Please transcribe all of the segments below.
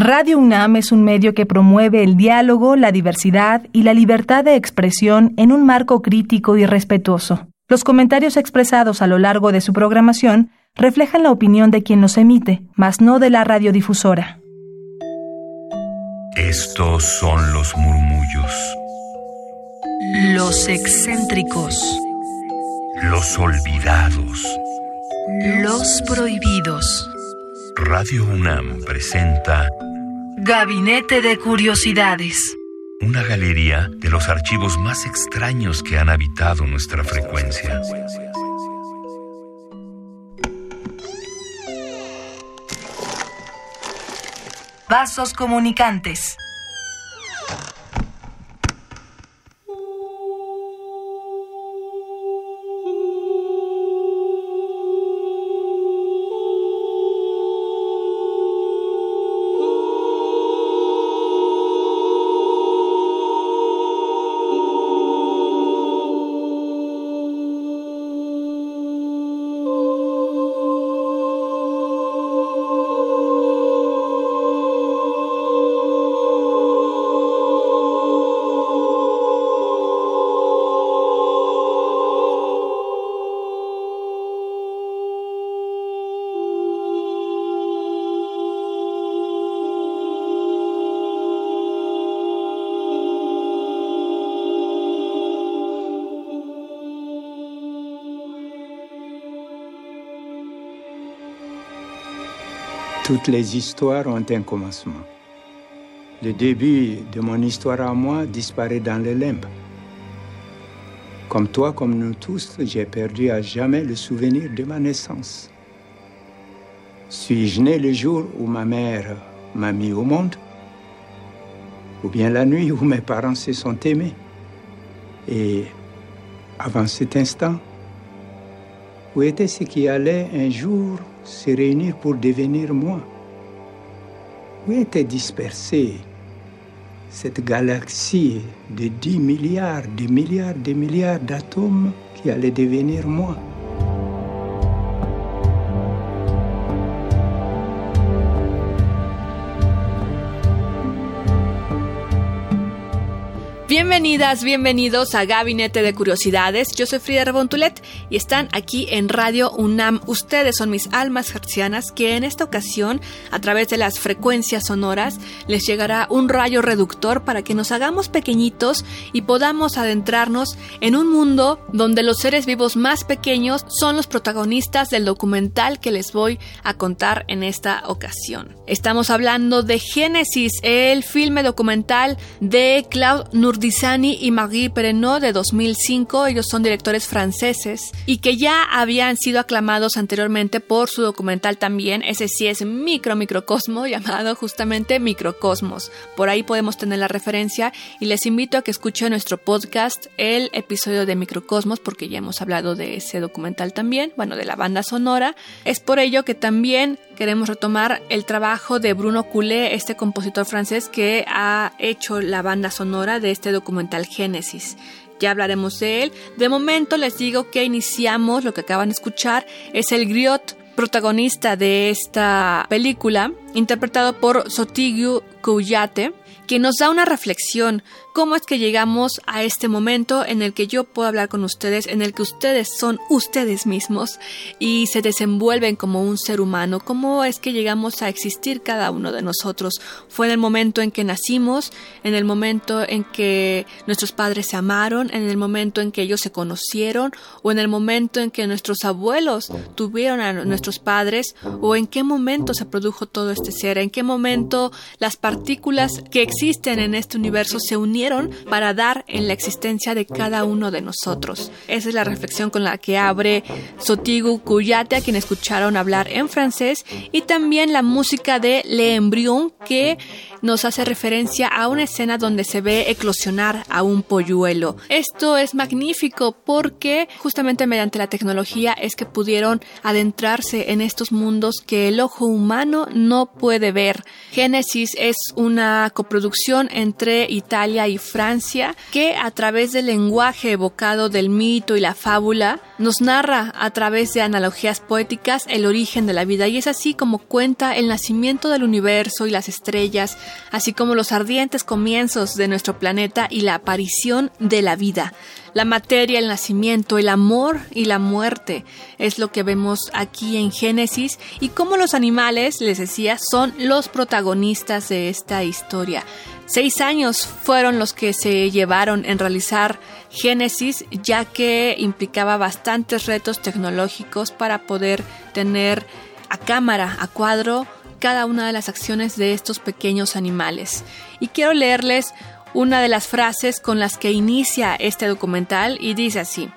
Radio UNAM es un medio que promueve el diálogo, la diversidad y la libertad de expresión en un marco crítico y respetuoso. Los comentarios expresados a lo largo de su programación reflejan la opinión de quien los emite, mas no de la radiodifusora. Estos son los murmullos. Los excéntricos. Los olvidados. Los prohibidos. Radio UNAM presenta Gabinete de Curiosidades. Una galería de los archivos más extraños que han habitado nuestra frecuencia. Vasos comunicantes. Toutes les histoires ont un commencement. Le début de mon histoire à moi disparaît dans les limbes. Comme toi, comme nous tous, j'ai perdu à jamais le souvenir de ma naissance. Suis-je né le jour où ma mère m'a mis au monde? Ou bien la nuit où mes parents se sont aimés? Et avant cet instant, où était ce qui allait un jour se réunir pour devenir moi. Où était dispersée cette galaxie de 10 milliards, de milliards, de milliards d'atomes qui allait devenir moi? Bienvenidas, bienvenidos a Gabinete de Curiosidades. Yo soy Frida Rebontulet y están aquí en Radio UNAM. Ustedes son mis almas hercianas que en esta ocasión, a través de las frecuencias sonoras, les llegará un rayo reductor para que nos hagamos pequeñitos y podamos adentrarnos en un mundo donde los seres vivos más pequeños son los protagonistas del documental que les voy a contar en esta ocasión. Estamos hablando de Génesis, el filme documental de Claude Nur Dizani y Marie Perrenot de 2005, ellos son directores franceses y que ya habían sido aclamados anteriormente por su documental también, ese sí es Micro Microcosmo, llamado justamente Microcosmos. Por ahí podemos tener la referencia y les invito a que escuchen nuestro podcast, el episodio de Microcosmos, porque ya hemos hablado de ese documental también, bueno, de la banda sonora. Es por ello que también queremos retomar el trabajo de Bruno Coulet, este compositor francés que ha hecho la banda sonora de este documental Génesis. Ya hablaremos de él. De momento les digo que iniciamos, lo que acaban de escuchar es el griot protagonista de esta película, interpretado por Sotigu Kouyate, que nos da una reflexión cómo es que llegamos a este momento en el que yo puedo hablar con ustedes, en el que ustedes son ustedes mismos y se desenvuelven como un ser humano, cómo es que llegamos a existir cada uno de nosotros. Fue en el momento en que nacimos, en el momento en que nuestros padres se amaron, en el momento en que ellos se conocieron o en el momento en que nuestros abuelos tuvieron a nuestros padres o en qué momento se produjo todo este ser, en qué momento las partículas que existen en este universo se unieron para dar en la existencia de cada uno de nosotros. Esa es la reflexión con la que abre Sotigu Kuyate, a quien escucharon hablar en francés, y también la música de Le Embryon, que nos hace referencia a una escena donde se ve eclosionar a un polluelo. Esto es magnífico porque justamente mediante la tecnología es que pudieron adentrarse en estos mundos que el ojo humano no puede ver. Génesis es una coproducción entre Italia y Francia que a través del lenguaje evocado del mito y la fábula nos narra a través de analogías poéticas el origen de la vida y es así como cuenta el nacimiento del universo y las estrellas, así como los ardientes comienzos de nuestro planeta y la aparición de la vida. La materia, el nacimiento, el amor y la muerte es lo que vemos aquí en Génesis y cómo los animales, les decía, son los protagonistas de esta historia. Seis años fueron los que se llevaron en realizar Génesis, ya que implicaba bastantes retos tecnológicos para poder tener a cámara, a cuadro, cada una de las acciones de estos pequeños animales. Y quiero leerles una de las frases con las que inicia este documental y dice así.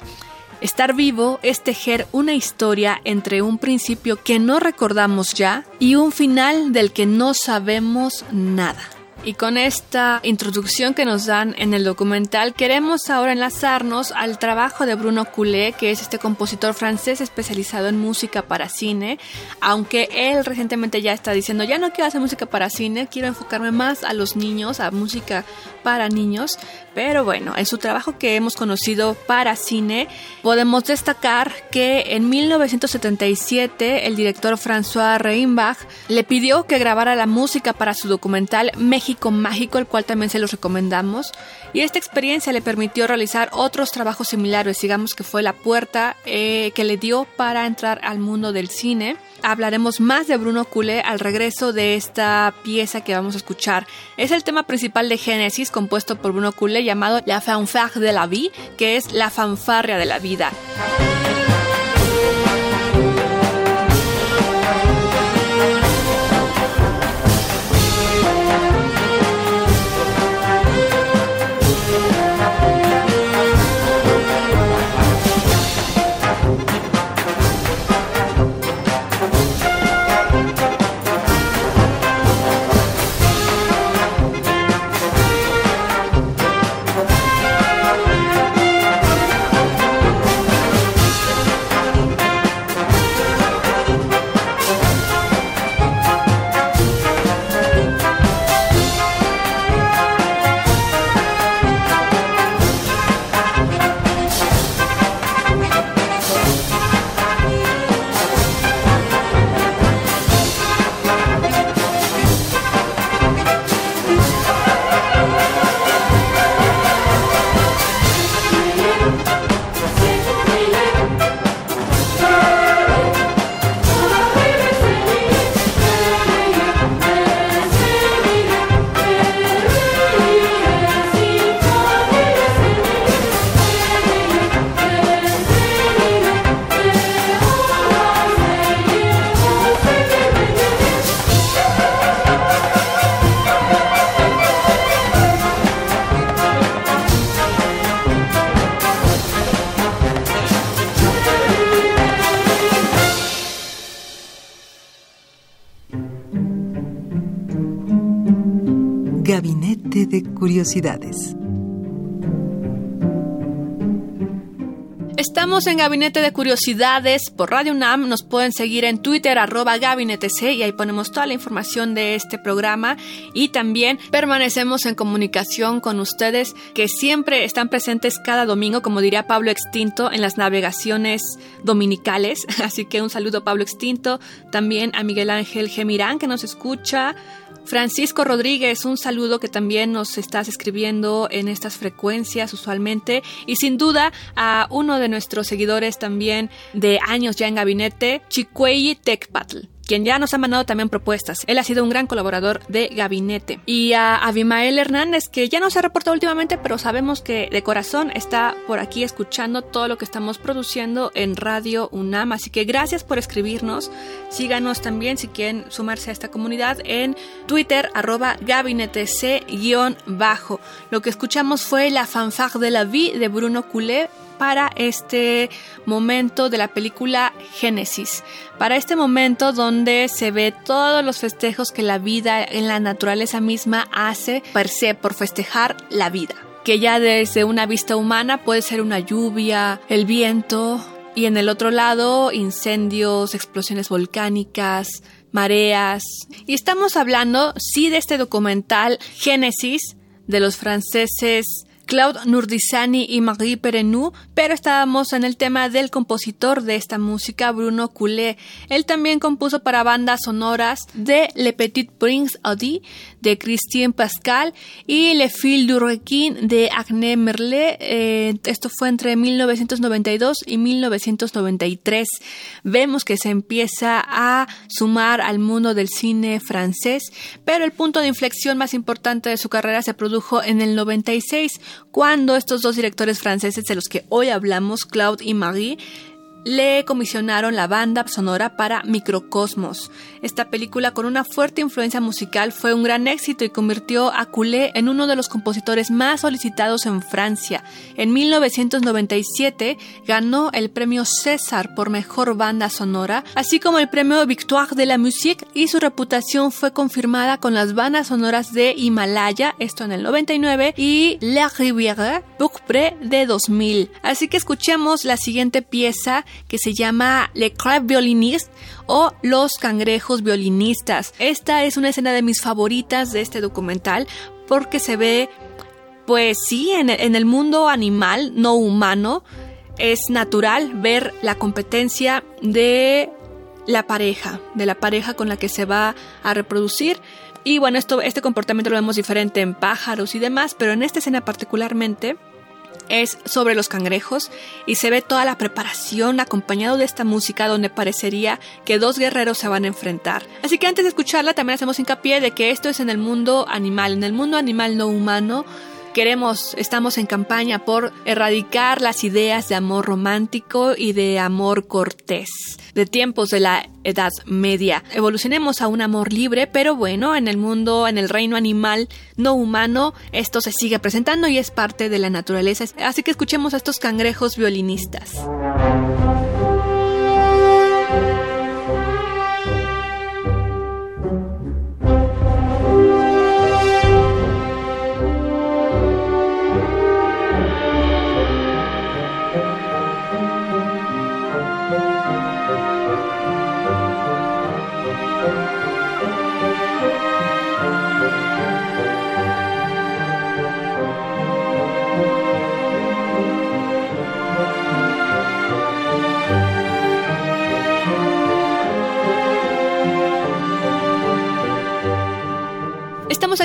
Estar vivo es tejer una historia entre un principio que no recordamos ya y un final del que no sabemos nada. Y con esta introducción que nos dan en el documental, queremos ahora enlazarnos al trabajo de Bruno Coulet, que es este compositor francés especializado en música para cine, aunque él recientemente ya está diciendo, ya no quiero hacer música para cine, quiero enfocarme más a los niños, a música para niños, pero bueno, en su trabajo que hemos conocido para cine, podemos destacar que en 1977 el director François Reimbach le pidió que grabara la música para su documental México Mágico, el cual también se los recomendamos. Y esta experiencia le permitió realizar otros trabajos similares, digamos que fue la puerta eh, que le dio para entrar al mundo del cine. Hablaremos más de Bruno Coulet al regreso de esta pieza que vamos a escuchar. Es el tema principal de Génesis, compuesto por Bruno Coulet, llamado La fanfare de la vie, que es la fanfarria de la vida. De Curiosidades. Estamos en Gabinete de Curiosidades por Radio UNAM. Nos pueden seguir en Twitter, arroba Gabinete C, y ahí ponemos toda la información de este programa. Y también permanecemos en comunicación con ustedes que siempre están presentes cada domingo, como diría Pablo Extinto, en las navegaciones dominicales. Así que un saludo Pablo Extinto, también a Miguel Ángel Gemirán, que nos escucha, Francisco Rodríguez, un saludo que también nos estás escribiendo en estas frecuencias usualmente. Y sin duda a uno de nuestros seguidores también de años ya en gabinete, Chicuey Tecpatl quien ya nos ha mandado también propuestas. Él ha sido un gran colaborador de gabinete. Y a Abimael Hernández, que ya no se ha reportado últimamente, pero sabemos que de corazón está por aquí escuchando todo lo que estamos produciendo en Radio UNAM. Así que gracias por escribirnos. Síganos también si quieren sumarse a esta comunidad en Twitter, arroba gabinete C-bajo. Lo que escuchamos fue la fanfare de la vie de Bruno Coulet para este momento de la película Génesis. Para este momento donde donde se ve todos los festejos que la vida en la naturaleza misma hace per se por festejar la vida que ya desde una vista humana puede ser una lluvia, el viento, y en el otro lado incendios, explosiones volcánicas, mareas. Y estamos hablando, sí, de este documental Génesis de los franceses Claude Nurdisani y Marie Perenou, pero estábamos en el tema del compositor de esta música, Bruno Coulet. Él también compuso para bandas sonoras de Le Petit Prince Audi de Christine Pascal y Le Fil du Requin de Agné Merlet. Eh, esto fue entre 1992 y 1993. Vemos que se empieza a sumar al mundo del cine francés, pero el punto de inflexión más importante de su carrera se produjo en el 96 cuando estos dos directores franceses de los que hoy hablamos, Claude y Marie, le comisionaron la banda sonora para Microcosmos. Esta película con una fuerte influencia musical fue un gran éxito y convirtió a Coulet en uno de los compositores más solicitados en Francia. En 1997 ganó el premio César por mejor banda sonora, así como el premio Victoire de la Musique y su reputación fue confirmada con las bandas sonoras de Himalaya, esto en el 99, y La Rivière Pourpre de 2000. Así que escuchemos la siguiente pieza que se llama Le Crab Violinist o Los Cangrejos Violinistas. Esta es una escena de mis favoritas de este documental porque se ve, pues sí, en el, mundo animal, no humano, es natural ver la competencia de la pareja, de la pareja con la que se va a reproducir. Y bueno, esto, este comportamiento lo vemos diferente en pájaros y demás, pero en esta escena particularmente es sobre los cangrejos y se ve toda la preparación acompañado de esta música donde parecería que dos guerreros se van a enfrentar. Así que antes de escucharla también hacemos hincapié de que esto es en el mundo animal, en el mundo animal no humano queremos, estamos en campaña por erradicar las ideas de amor romántico y de amor cortés, de tiempos de la Edad Media. Evolucionemos a un amor libre, pero bueno, en el mundo, en el reino animal no humano, esto se sigue presentando y es parte de la naturaleza. Así que escuchemos a estos cangrejos violinistas.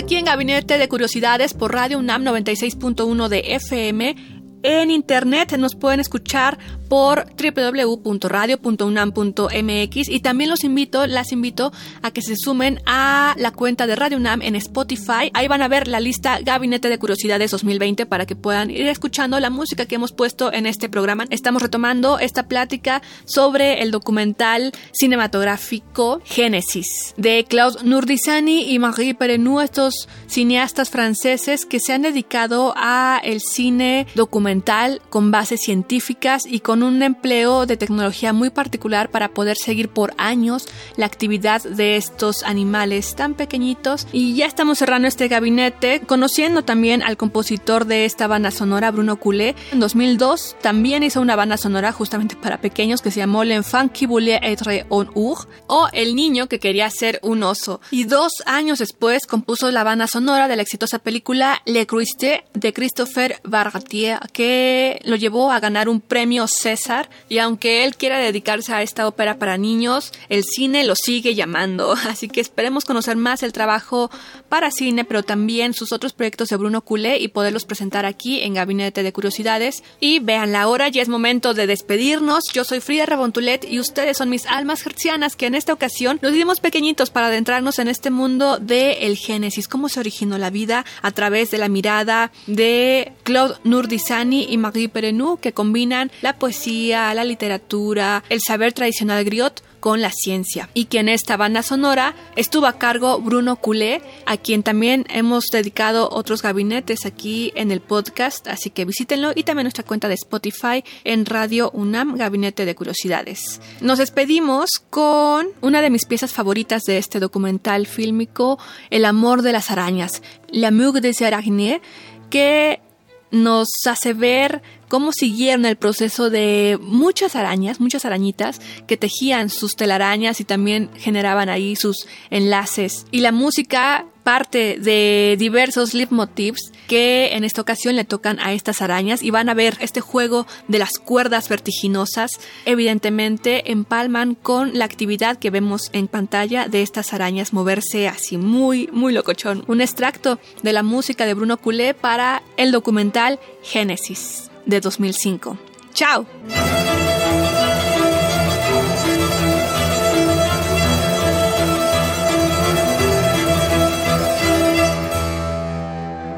Aquí en Gabinete de Curiosidades por Radio UNAM 96.1 de FM. En internet nos pueden escuchar por www.radio.unam.mx y también los invito, las invito a que se sumen a la cuenta de Radio UNAM en Spotify. Ahí van a ver la lista Gabinete de Curiosidades 2020 para que puedan ir escuchando la música que hemos puesto en este programa. Estamos retomando esta plática sobre el documental cinematográfico Génesis de Claude Nurdisani y Marie Perenou, estos cineastas franceses que se han dedicado a el cine documental con bases científicas y con un empleo de tecnología muy particular para poder seguir por años la actividad de estos animales tan pequeñitos. Y ya estamos cerrando este gabinete, conociendo también al compositor de esta banda sonora, Bruno Coulet. En 2002 también hizo una banda sonora justamente para pequeños que se llamó L'enfant qui voulait être un ours o El niño que quería ser un oso. Y dos años después compuso la banda sonora de la exitosa película Le Cruiste de Christopher Bartier, que lo llevó a ganar un premio César, y aunque él quiera dedicarse a esta ópera para niños, el cine lo sigue llamando, así que esperemos conocer más el trabajo para cine, pero también sus otros proyectos de Bruno Culé y poderlos presentar aquí en Gabinete de Curiosidades. Y vean la hora, ya es momento de despedirnos. Yo soy Frida Rebontulet y ustedes son mis almas gercianas que en esta ocasión nos dimos pequeñitos para adentrarnos en este mundo de el Génesis, cómo se originó la vida a través de la mirada de Claude Y Marie Perenou que combinan la poesía la literatura, el saber tradicional griot con la ciencia y que en esta banda sonora estuvo a cargo Bruno Culé, a quien también hemos dedicado otros gabinetes aquí en el podcast, así que visítenlo y también nuestra cuenta de Spotify en Radio UNAM Gabinete de Curiosidades. Nos despedimos con una de mis piezas favoritas de este documental fílmico, El amor de las arañas, L'amour des araignées, que nos hace ver cómo siguieron el proceso de muchas arañas, muchas arañitas que tejían sus telarañas y también generaban ahí sus enlaces. Y la música parte de diversos leitmotivs que en esta ocasión le tocan a estas arañas y van a ver este juego de las cuerdas vertiginosas evidentemente empalman con la actividad que vemos en pantalla de estas arañas moverse así muy muy locochón. Un extracto de la música de Bruno Culé para el documental Génesis de 2005 chao